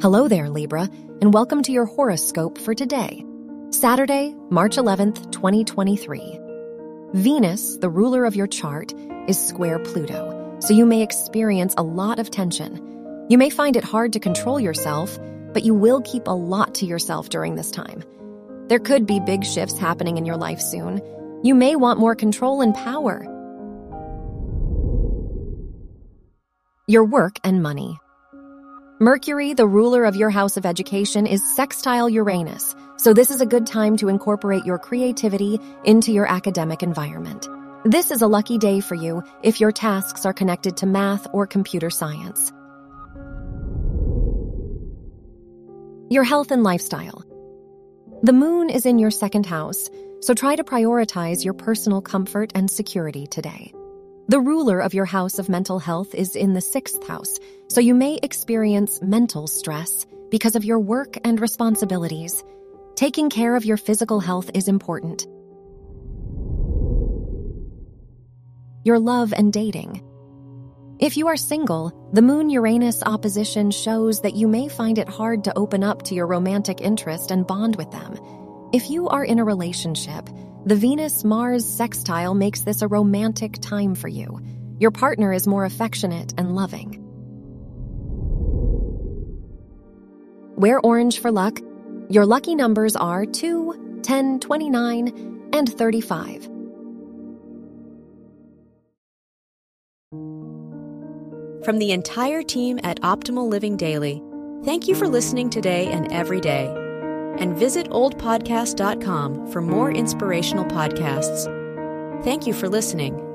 Hello there, Libra, and welcome to your horoscope for today, Saturday, March 11th, 2023. Venus, the ruler of your chart, is square Pluto, so you may experience a lot of tension. You may find it hard to control yourself, but you will keep a lot to yourself during this time. There could be big shifts happening in your life soon. You may want more control and power. Your work and money. Mercury, the ruler of your house of education, is sextile Uranus, so this is a good time to incorporate your creativity into your academic environment. This is a lucky day for you if your tasks are connected to math or computer science. Your health and lifestyle. The moon is in your second house, so try to prioritize your personal comfort and security today. The ruler of your house of mental health is in the sixth house, so you may experience mental stress because of your work and responsibilities. Taking care of your physical health is important. Your love and dating. If you are single, the Moon Uranus opposition shows that you may find it hard to open up to your romantic interest and bond with them. If you are in a relationship, the Venus Mars sextile makes this a romantic time for you. Your partner is more affectionate and loving. Wear orange for luck. Your lucky numbers are 2, 10, 29, and 35. From the entire team at Optimal Living Daily, thank you for listening today and every day and visit oldpodcast.com for more inspirational podcasts. Thank you for listening.